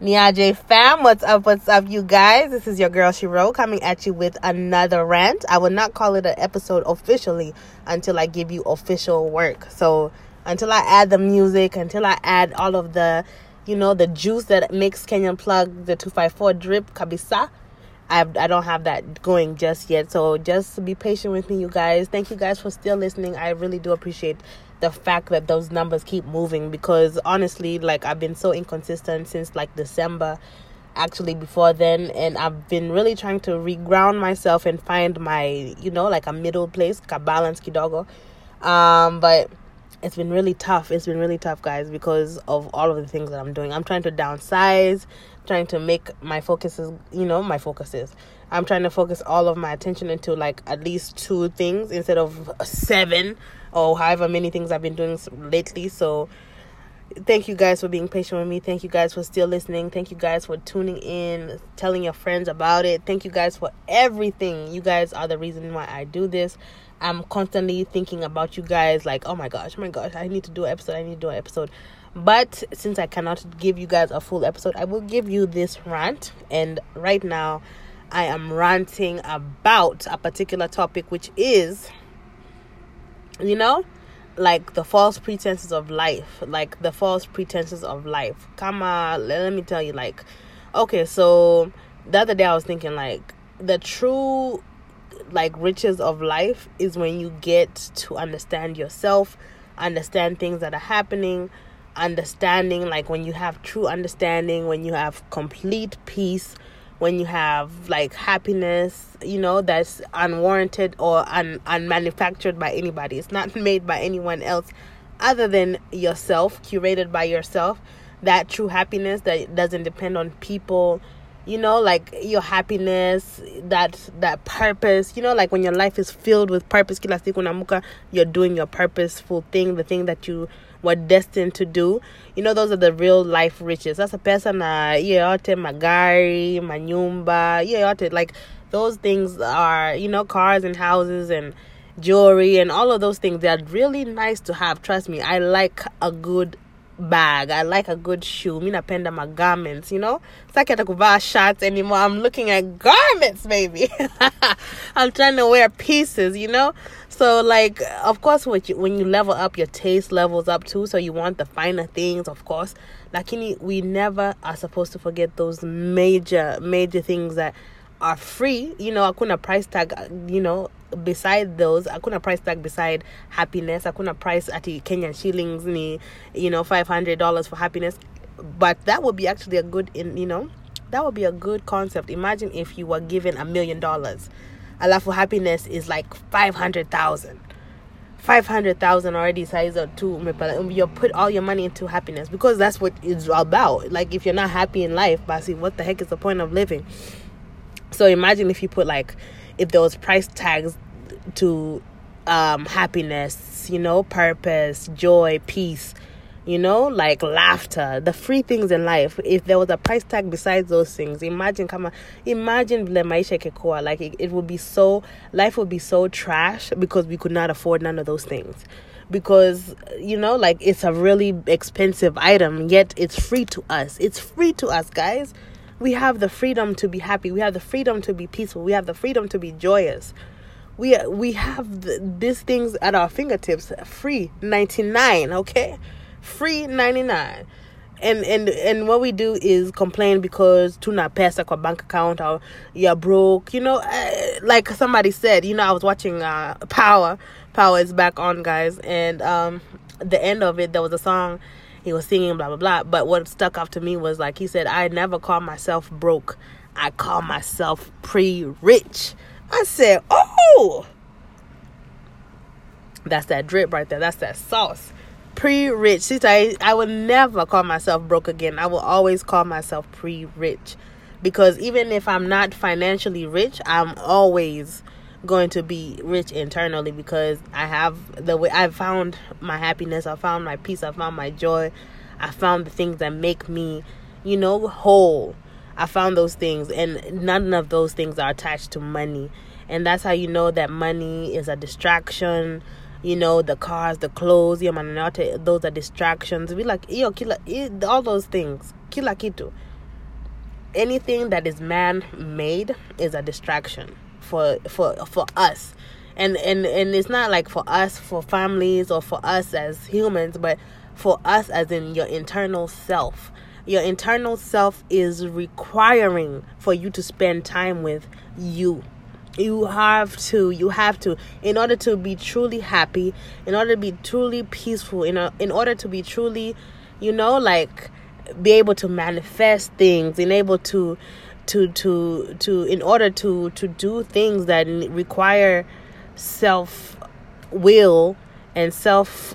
Niaje fam, what's up? What's up, you guys? This is your girl Shiro coming at you with another rant. I will not call it an episode officially until I give you official work. So until I add the music, until I add all of the, you know, the juice that makes Kenyan plug the two five four drip kabisa. I I don't have that going just yet. So just be patient with me, you guys. Thank you guys for still listening. I really do appreciate the fact that those numbers keep moving because honestly like i've been so inconsistent since like december actually before then and i've been really trying to reground myself and find my you know like a middle place like a balance kidogo. Um but it's been really tough. It's been really tough guys because of all of the things that i'm doing. I'm trying to downsize trying to make my focuses you know my focuses. I'm trying to focus all of my attention into like at least two things instead of seven or however many things I've been doing lately. So thank you guys for being patient with me. Thank you guys for still listening. Thank you guys for tuning in, telling your friends about it. Thank you guys for everything. You guys are the reason why I do this. I'm constantly thinking about you guys like, oh my gosh, oh my gosh, I need to do an episode. I need to do an episode. But since I cannot give you guys a full episode, I will give you this rant. And right now, I am ranting about a particular topic, which is you know? Like the false pretenses of life. Like the false pretenses of life. Come on let me tell you like okay so the other day i was thinking like the true like riches of life is when you get to understand yourself understand things that are happening understanding like when you have true understanding when you have complete peace when you have like happiness, you know, that's unwarranted or un- unmanufactured by anybody. It's not made by anyone else other than yourself, curated by yourself. That true happiness that doesn't depend on people, you know, like your happiness, that that purpose, you know, like when your life is filled with purpose, you're doing your purposeful thing, the thing that you were destined to do. You know, those are the real life riches. That's a person na yeyote magari, manyumba, yeyote like those things are, you know, cars and houses and jewelry and all of those things. They're really nice to have. Trust me, I like a good bag. I like a good shoe. Mi napenda my garments, you know? Saki hata kuvaa shirts anymore. I'm looking at garments, baby. I'm trying to wear pieces, you know? So like of course when you, when you level up your taste levels up too, so you want the finer things, of course. Lakini we never are supposed to forget those major major things that are free. You know, hakuna price tag, uh, you know, beside those hakuna price tag beside happiness hakuna price at the kenyan shillings ni you know $500 for happiness. But that would be actually a good in you know that would be a good concept. Imagine if you were given a million dollars alafu happiness is like 500000 500,000 already size or two um, you put all your money into happiness because that's what it's about. Like if you're not happy in life basi what the heck is the point of living? So imagine if you put like if there was price tags to um, happiness, you know, purpose, joy, peace, you know, like laughter, the free things in life. If there was a price tag besides those things, imagine, come on, imagine maisha kekua. Like it, it would be so, life would be so trash because we could not afford none of those things. Because, you know, like it's a really expensive item, yet it's free to us. It's free to us, guys we have the freedom to be happy. We have the freedom to be peaceful. We have the freedom to be joyous. We we have the, these things at our fingertips. Free 99 okay? Free 99 and and and what we do is complain because tuna pesa kwa bank account or you're broke you know? Uh, like somebody said you know i was watching uh power. Power is back on guys. And um the end of it there was a song he was singing blah blah blah. But what stuck out to me was like he said i never call myself broke. I call myself pre-rich. I said oh! That's that drip right there. That's that sauce. Pre-rich. See, I, I would never call myself broke again. I will always call myself pre-rich. Because even if i'm not financially rich i'm always going to be rich internally because I have the way I found my happiness, I found my peace, I found my joy, I found the things that make me, you know, whole. I found those things, and none of those things are attached to money. And that's how you know that money is a distraction. You know, the cars, the clothes, those are distractions. Be like, yo, kila, all those things, kila kitu anything that is man made is a distraction for for for us. And and and it's not like for us for families or for us as humans but for us as in your internal self. Your internal self is requiring for you to spend time with you. You have to you have to in order to be truly happy in order to be truly peaceful in, a, in order to be truly you know like be able to manifest things and able to to to to in order to to do things that require self will and self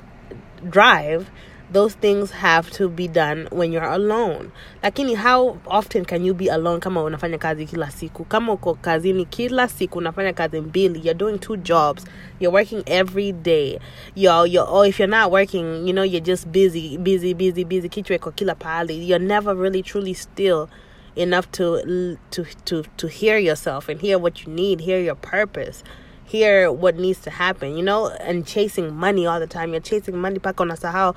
drive those things have to be done when you're alone. Lakini how often can you be alone kama unafanya kazi kila siku? Kama uko kazini kila siku unafanya kazi mbili you're doing two jobs you're working every day. You're, you're, or if you're not working you know you're just busy busy busy busy kichwa iko kila pahali. You're never really truly still enough to to to to hear yourself and hear what you need hear your purpose hear what needs to happen you know and chasing money all the time. You're chasing money paka unasahau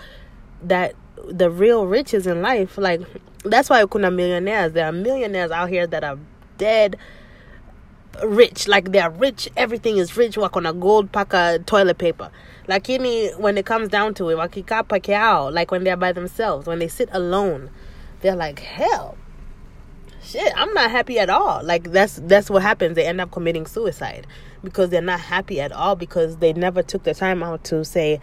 that the real riches in life like that's why kuna millionaires there are millionaires out here that are dead rich like they're rich everything is rich wako na gold paka toilet paper. Lakini when it comes down to it like when they're by themselves when they sit alone they're like hell shit i'm not happy at all. Like that's that's what happens. They end up committing suicide because they're not happy at all because they never took the time out to say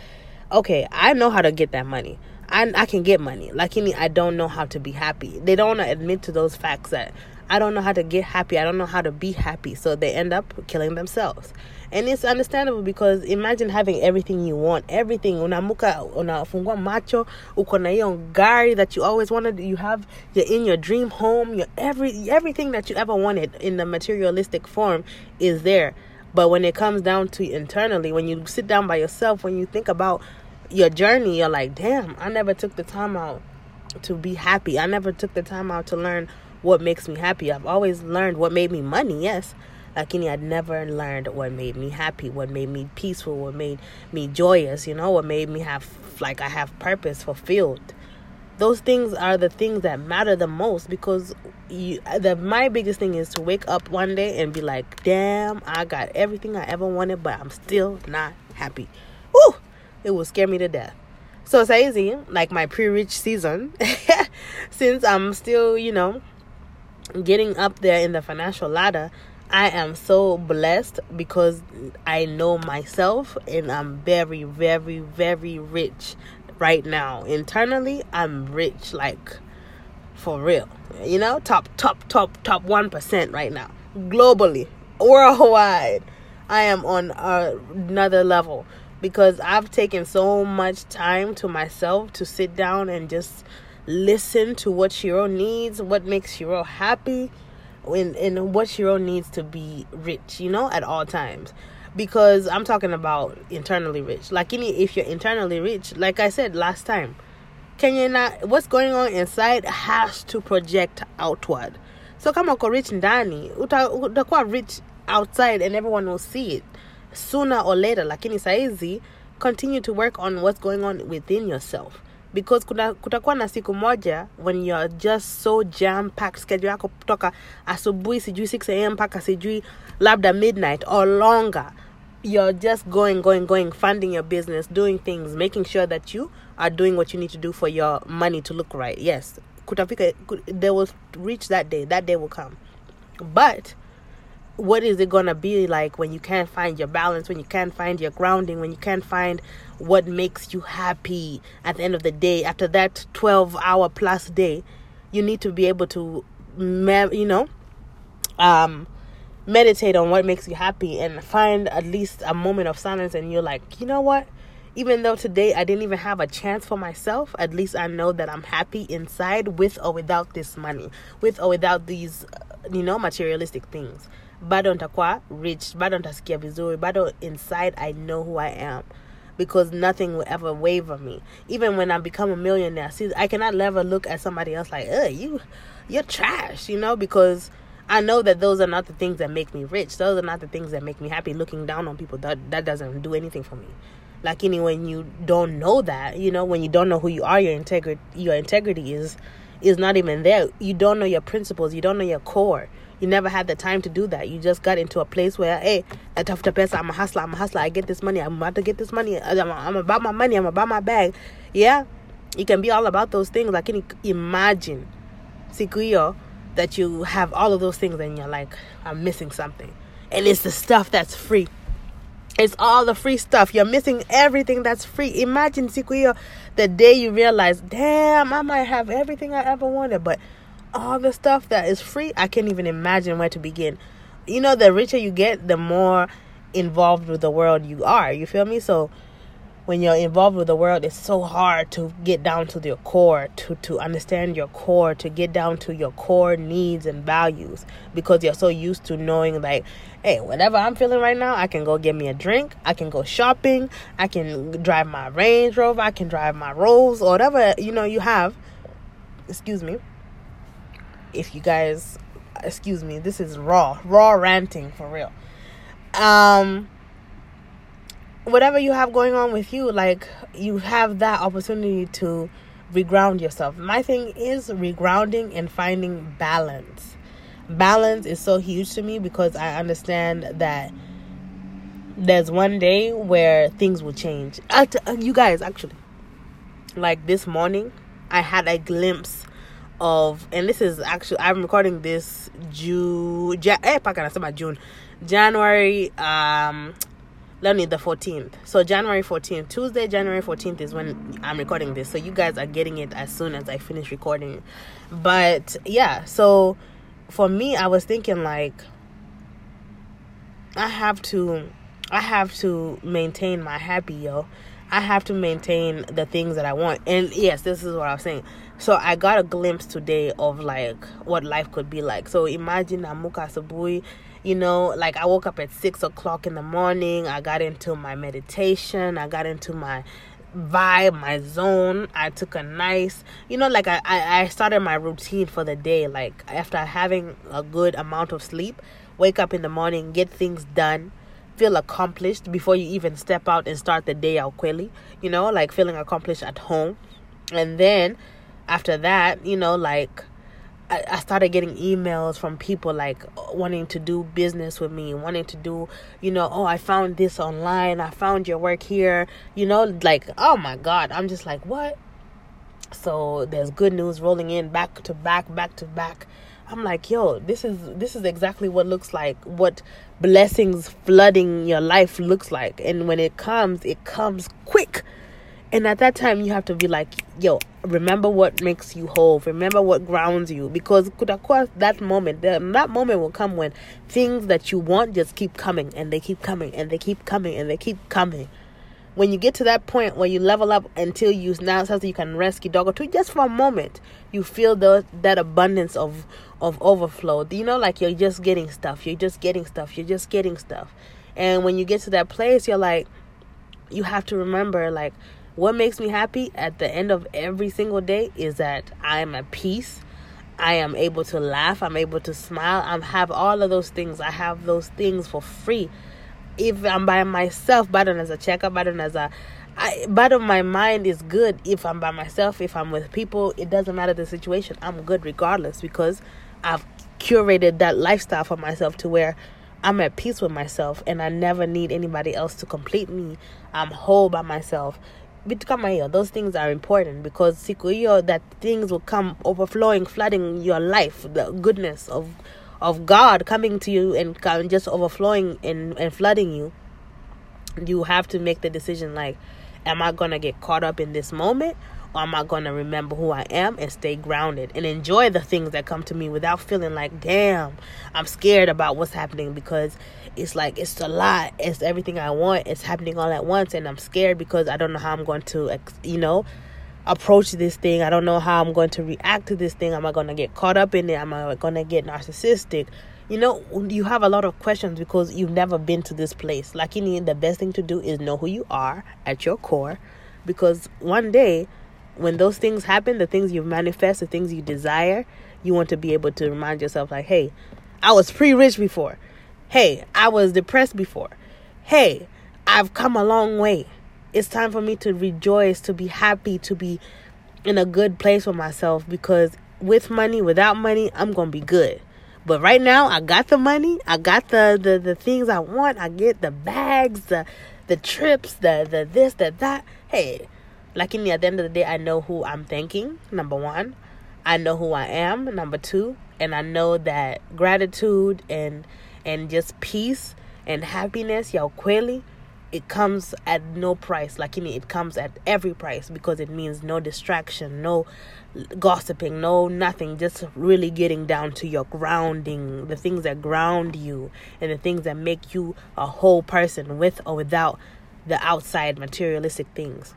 okay i know how to get that money. I, I can get money. Like i don't know how to be happy. They don't want to admit to those facts that i don't know how to get happy. I don't know how to be happy. So they end up killing themselves. And it's understandable because imagine having everything you want everything. Unamuka unafungua macho uko na gari that you always wanted. You have you're in your dream home your every everything that you ever wanted in the materialistic form is there. But when it comes down to internally when you sit down by yourself when you think about your journey you're like damn i never took the time out to be happy. I never took the time out to learn what makes me happy i've always learned what made me money yes Lakini I'd never learned what made me happy, what made me peaceful, what made me joyous, you know, what made me have like I have purpose, fulfilled. Those things are the things that matter the most because you, the my biggest thing is to wake up one day and be like, "Damn, I got everything I ever wanted, but I'm still not happy." Woo! It will scare me to death. So it's easy, like my pre-rich season, since I'm still, you know, getting up there in the financial ladder, I am so blessed because I know myself and I'm very, very, very rich right now. Internally, I'm rich, like for real. You know, top, top, top, top 1% right now. Globally, worldwide, I am on another level because I've taken so much time to myself to sit down and just listen to what Shiro needs, what makes Shiro happy and, and what Shiro needs to be rich, you know, at all times. Because I'm talking about internally rich. Like any if you're internally rich, like I said last time, can you not what's going on inside has to project outward. So kama uko rich ndani, utakuwa rich outside and everyone will see it sooner or later. Lakini saizi continue to work on what's going on within yourself because kuna kutakuwa na siku moja when you're just so jam packed schedule yako kutoka asubuhi sijui 6 am mpaka sijui labda midnight or longer you're just going going going funding your business doing things making sure that you are doing what you need to do for your money to look right. Yes kutafika they will reach that day that day will come. But what is it going to be like when you can't find your balance, when you can't find your grounding, when you can't find what makes you happy at the end of the day? After that 12 hour plus day, you need to be able to, you know, um, meditate on what makes you happy and find at least a moment of silence. And you're like, you know what? Even though today I didn't even have a chance for myself, at least I know that I'm happy inside with or without this money, with or without these, you know, materialistic things. Bado nitakuwa rich bado nitasikia vizuri bado inside i know who i am because nothing will ever waver me. Even when i become a millionaire see i cannot ever look at somebody else like oh you you're trash you know because i know that those are not the things that make me rich. Those are not the things that make me happy. Looking down on people that that doesn't do anything for me like any when you don't know that you know when you don't know who you are your integrity your integrity is is not even there. You don't know your principles. You don't know your core. You never had the time to do that. You just got into a place where, hey, I tough to pesa. I'm a hustler. I'm a hustler. I get this money. I'm about to get this money. I'm, I'm about my money. I'm about my bag. Yeah, you can be all about those things. I can imagine, Sikuyo, that you have all of those things and you're like, I'm missing something. And it's the stuff that's free. It's all the free stuff. You're missing everything that's free. Imagine, Sikuyo, the day you realize, damn, I might have everything I ever wanted, but all the stuff that is free, I can't even imagine where to begin. You know, the richer you get, the more involved with the world you are. You feel me? So when you're involved with the world, it's so hard to get down to your core, to, to understand your core, to get down to your core needs and values because you're so used to knowing, like, hey, whatever I'm feeling right now, I can go get me a drink, I can go shopping, I can drive my Range Rover, I can drive my Rolls, or whatever, you know, you have. Excuse me if you guys excuse me this is raw raw ranting for real um whatever you have going on with you like you have that opportunity to reground yourself. My thing is regrounding and finding balance. Balance is so huge to me because i understand that there's one day where things will change. You guys actually like this morning i had a glimpse of and this is actually I'm recording this June eh, about June? January um me the 14th so January 14th Tuesday January 14th is when I'm recording this so you guys are getting it as soon as I finish recording but yeah so for me I was thinking like I have to I have to maintain my happy yo I have to maintain the things that I want. And yes, this is what I was saying. So I got a glimpse today of like what life could be like. So imagine Amuka Sabui, you know, like I woke up at six o'clock in the morning. I got into my meditation. I got into my vibe, my zone. I took a nice, you know, like I, I started my routine for the day. Like after having a good amount of sleep, wake up in the morning, get things done feel accomplished before you even step out and start the day out quickly, you know, like feeling accomplished at home. And then after that, you know, like I, I started getting emails from people like wanting to do business with me, wanting to do, you know, oh, I found this online, I found your work here, you know, like, oh my God, I'm just like, what? So there's good news rolling in back to back, back to back. I'm like, yo, this is this is exactly what looks like what blessings flooding your life looks like. And when it comes, it comes quick. And at that time you have to be like, yo, remember what makes you whole. Remember what grounds you. Because of course that moment, that moment will come when things that you want just keep coming and they keep coming and they keep coming and they keep coming. When you get to that point where you level up until you now so you can rescue dog or two just for a moment you feel the that abundance of of overflow. You know like you're just getting stuff. You're just getting stuff. You're just getting stuff. And when you get to that place you're like you have to remember like what makes me happy at the end of every single day is that i'm at peace i am able to laugh i'm able to smile i have all of those things i have those things for free if I'm by myself, bado as a checker, bado as a I, bado my mind is good if I'm by myself, if I'm with people, it doesn't matter the situation. I'm good regardless because I've curated that lifestyle for myself to where I'm at peace with myself and I never need anybody else to complete me. I'm whole by myself. Those things are important because sikuyo that things will come overflowing, flooding your life, the goodness of of God coming to you and just overflowing and, and flooding you, you have to make the decision like, am I to get caught up in this moment am I going to remember who I am and stay grounded and enjoy the things that come to me without feeling like, damn, I'm scared about what's happening because it's like, it's a lot. It's everything I want. It's happening all at once. And I'm scared because I don't know how I'm going to, you know, approach this thing. I don't know how I'm going to react to this thing. Am I going to get caught up in it? Am I going to get narcissistic? You know, you have a lot of questions because you've never been to this place. Like, you need the best thing to do is know who you are at your core because one day when those things happen, the things you manifest, the things you desire, you want to be able to remind yourself, like, hey, I was pre rich before. Hey, I was depressed before. Hey, I've come a long way it's time for me to rejoice, to be happy, to be in a good place with myself because with money, without money, I'm gonna be good. But right now, I got the money. I got the the, the things I want. I get the bags, the the trips, the the this, the that. Hey, like at the end of the day, I know who I'm thanking. Number one, I know who I am. Number two, and I know that gratitude and and just peace and happiness, y'all, clearly, it comes at no price. Know, it comes at every price because it means no distraction, no gossiping, no nothing. Just really getting down to your grounding, the things that ground you, and the things that make you a whole person with or without the outside materialistic things.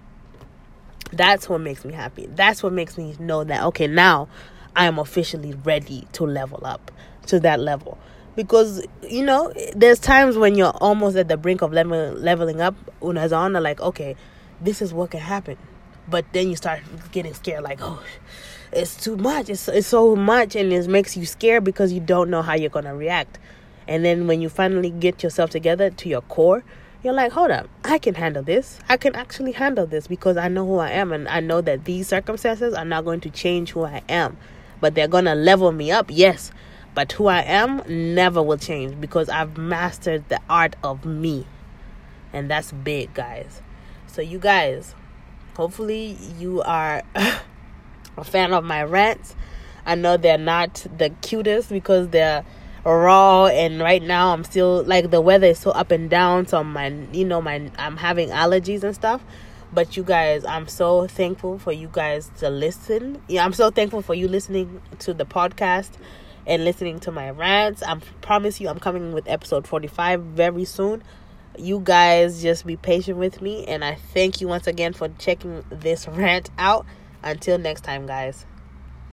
That's what makes me happy. That's what makes me know that okay, now I am officially ready to level up to that level. Because you know, there's times when you're almost at the brink of level, leveling up. Unazana, like, okay, this is what can happen, but then you start getting scared, like, oh, it's too much. It's it's so much, and it makes you scared because you don't know how you're gonna react. And then when you finally get yourself together to your core, you're like, hold up, I can handle this. I can actually handle this because I know who I am and I know that these circumstances are not going to change who I am. But they're going to level me up, yes. But who I am never will change because I've mastered the art of me. And that's big, guys. So, you guys, hopefully, you are a fan of my rants. I know they're not the cutest because they're raw and right now I'm still like the weather is so up and down so my you know my I'm having allergies and stuff. But you guys I'm so thankful for you guys to listen. Yeah I'm so thankful for you listening to the podcast and listening to my rants. I promise you I'm coming with episode 45 very soon. You guys just be patient with me and I thank you once again for checking this rant out. Until next time guys